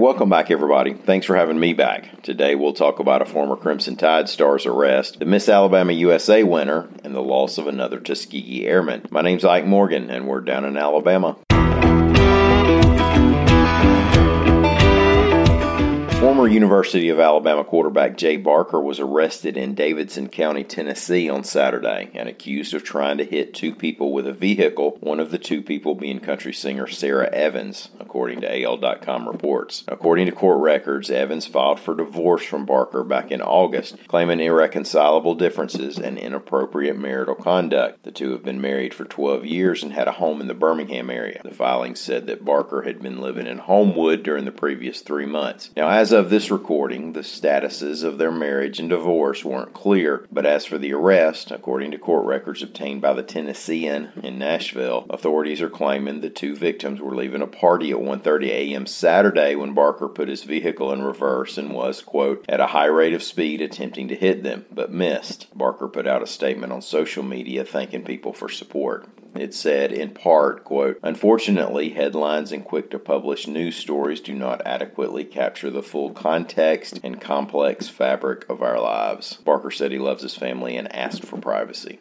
welcome back, everybody. Thanks for having me back. Today we'll talk about a former Crimson Tide star's arrest, the Miss Alabama USA winner, and the loss of another Tuskegee Airman. My name's Ike Morgan, and we're down in Alabama. Former University of Alabama quarterback Jay Barker was arrested in Davidson County, Tennessee on Saturday and accused of trying to hit two people with a vehicle, one of the two people being country singer Sara Evans, according to AL.com reports. According to court records, Evans filed for divorce from Barker back in August, claiming irreconcilable differences and inappropriate marital conduct. The two have been married for 12 years and had a home in the Birmingham area. The filing said that Barker had been living in Homewood during the previous three months. Now, as of this recording, the statuses of their marriage and divorce weren't clear, but as for the arrest, according to court records obtained by the Tennessean in Nashville, authorities are claiming the two victims were leaving a party at 1:30 a.m. Saturday when Barker put his vehicle in reverse and was, quote, at a high rate of speed attempting to hit them, but missed. Barker put out a statement on social media thanking people for support. It said, in part, quote, Unfortunately, headlines and quick to publish news stories do not adequately capture the full context and complex fabric of our lives. Barker said he loves his family and asked for privacy.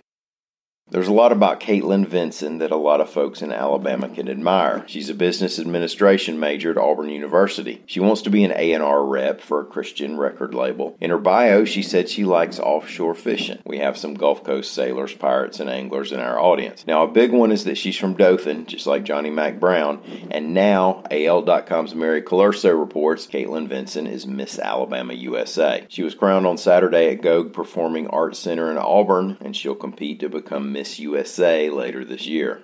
There's a lot about Kaitlin Vinson that a lot of folks in Alabama can admire. She's a business administration major at Auburn University. She wants to be an A&R rep for a Christian record label. In her bio, she said she likes offshore fishing. We have some Gulf Coast sailors, pirates, and anglers in our audience. Now, a big one is that she's from Dothan, just like Johnny Mack Brown, and now AL.com's Mary Colurso reports Kaitlin Vinson is Miss Alabama USA. She was crowned on Saturday at Gogue Performing Arts Center in Auburn, and she'll compete to become Miss USA later this year.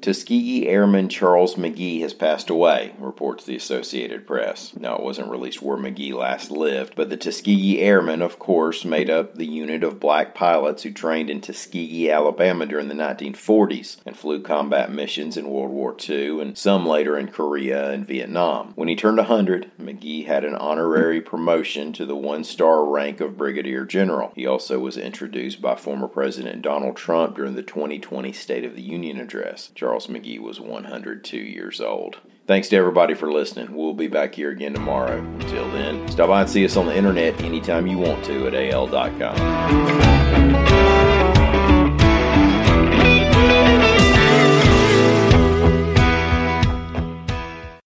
Tuskegee Airman Charles McGee has passed away, reports the Associated Press. Now, it wasn't released where McGee last lived, but the Tuskegee Airmen, of course, made up the unit of black pilots who trained in Tuskegee, Alabama during the 1940s and flew combat missions in World War II and some later in Korea and Vietnam. When he turned 100, McGee had an honorary promotion to the one star rank of Brigadier General. He also was introduced by former President Donald Trump during the 2020 State of the Union address. Charles McGee was 102 years old. Thanks to everybody for listening. We'll be back here again tomorrow. Until then, stop by and see us on the internet anytime you want to at al.com.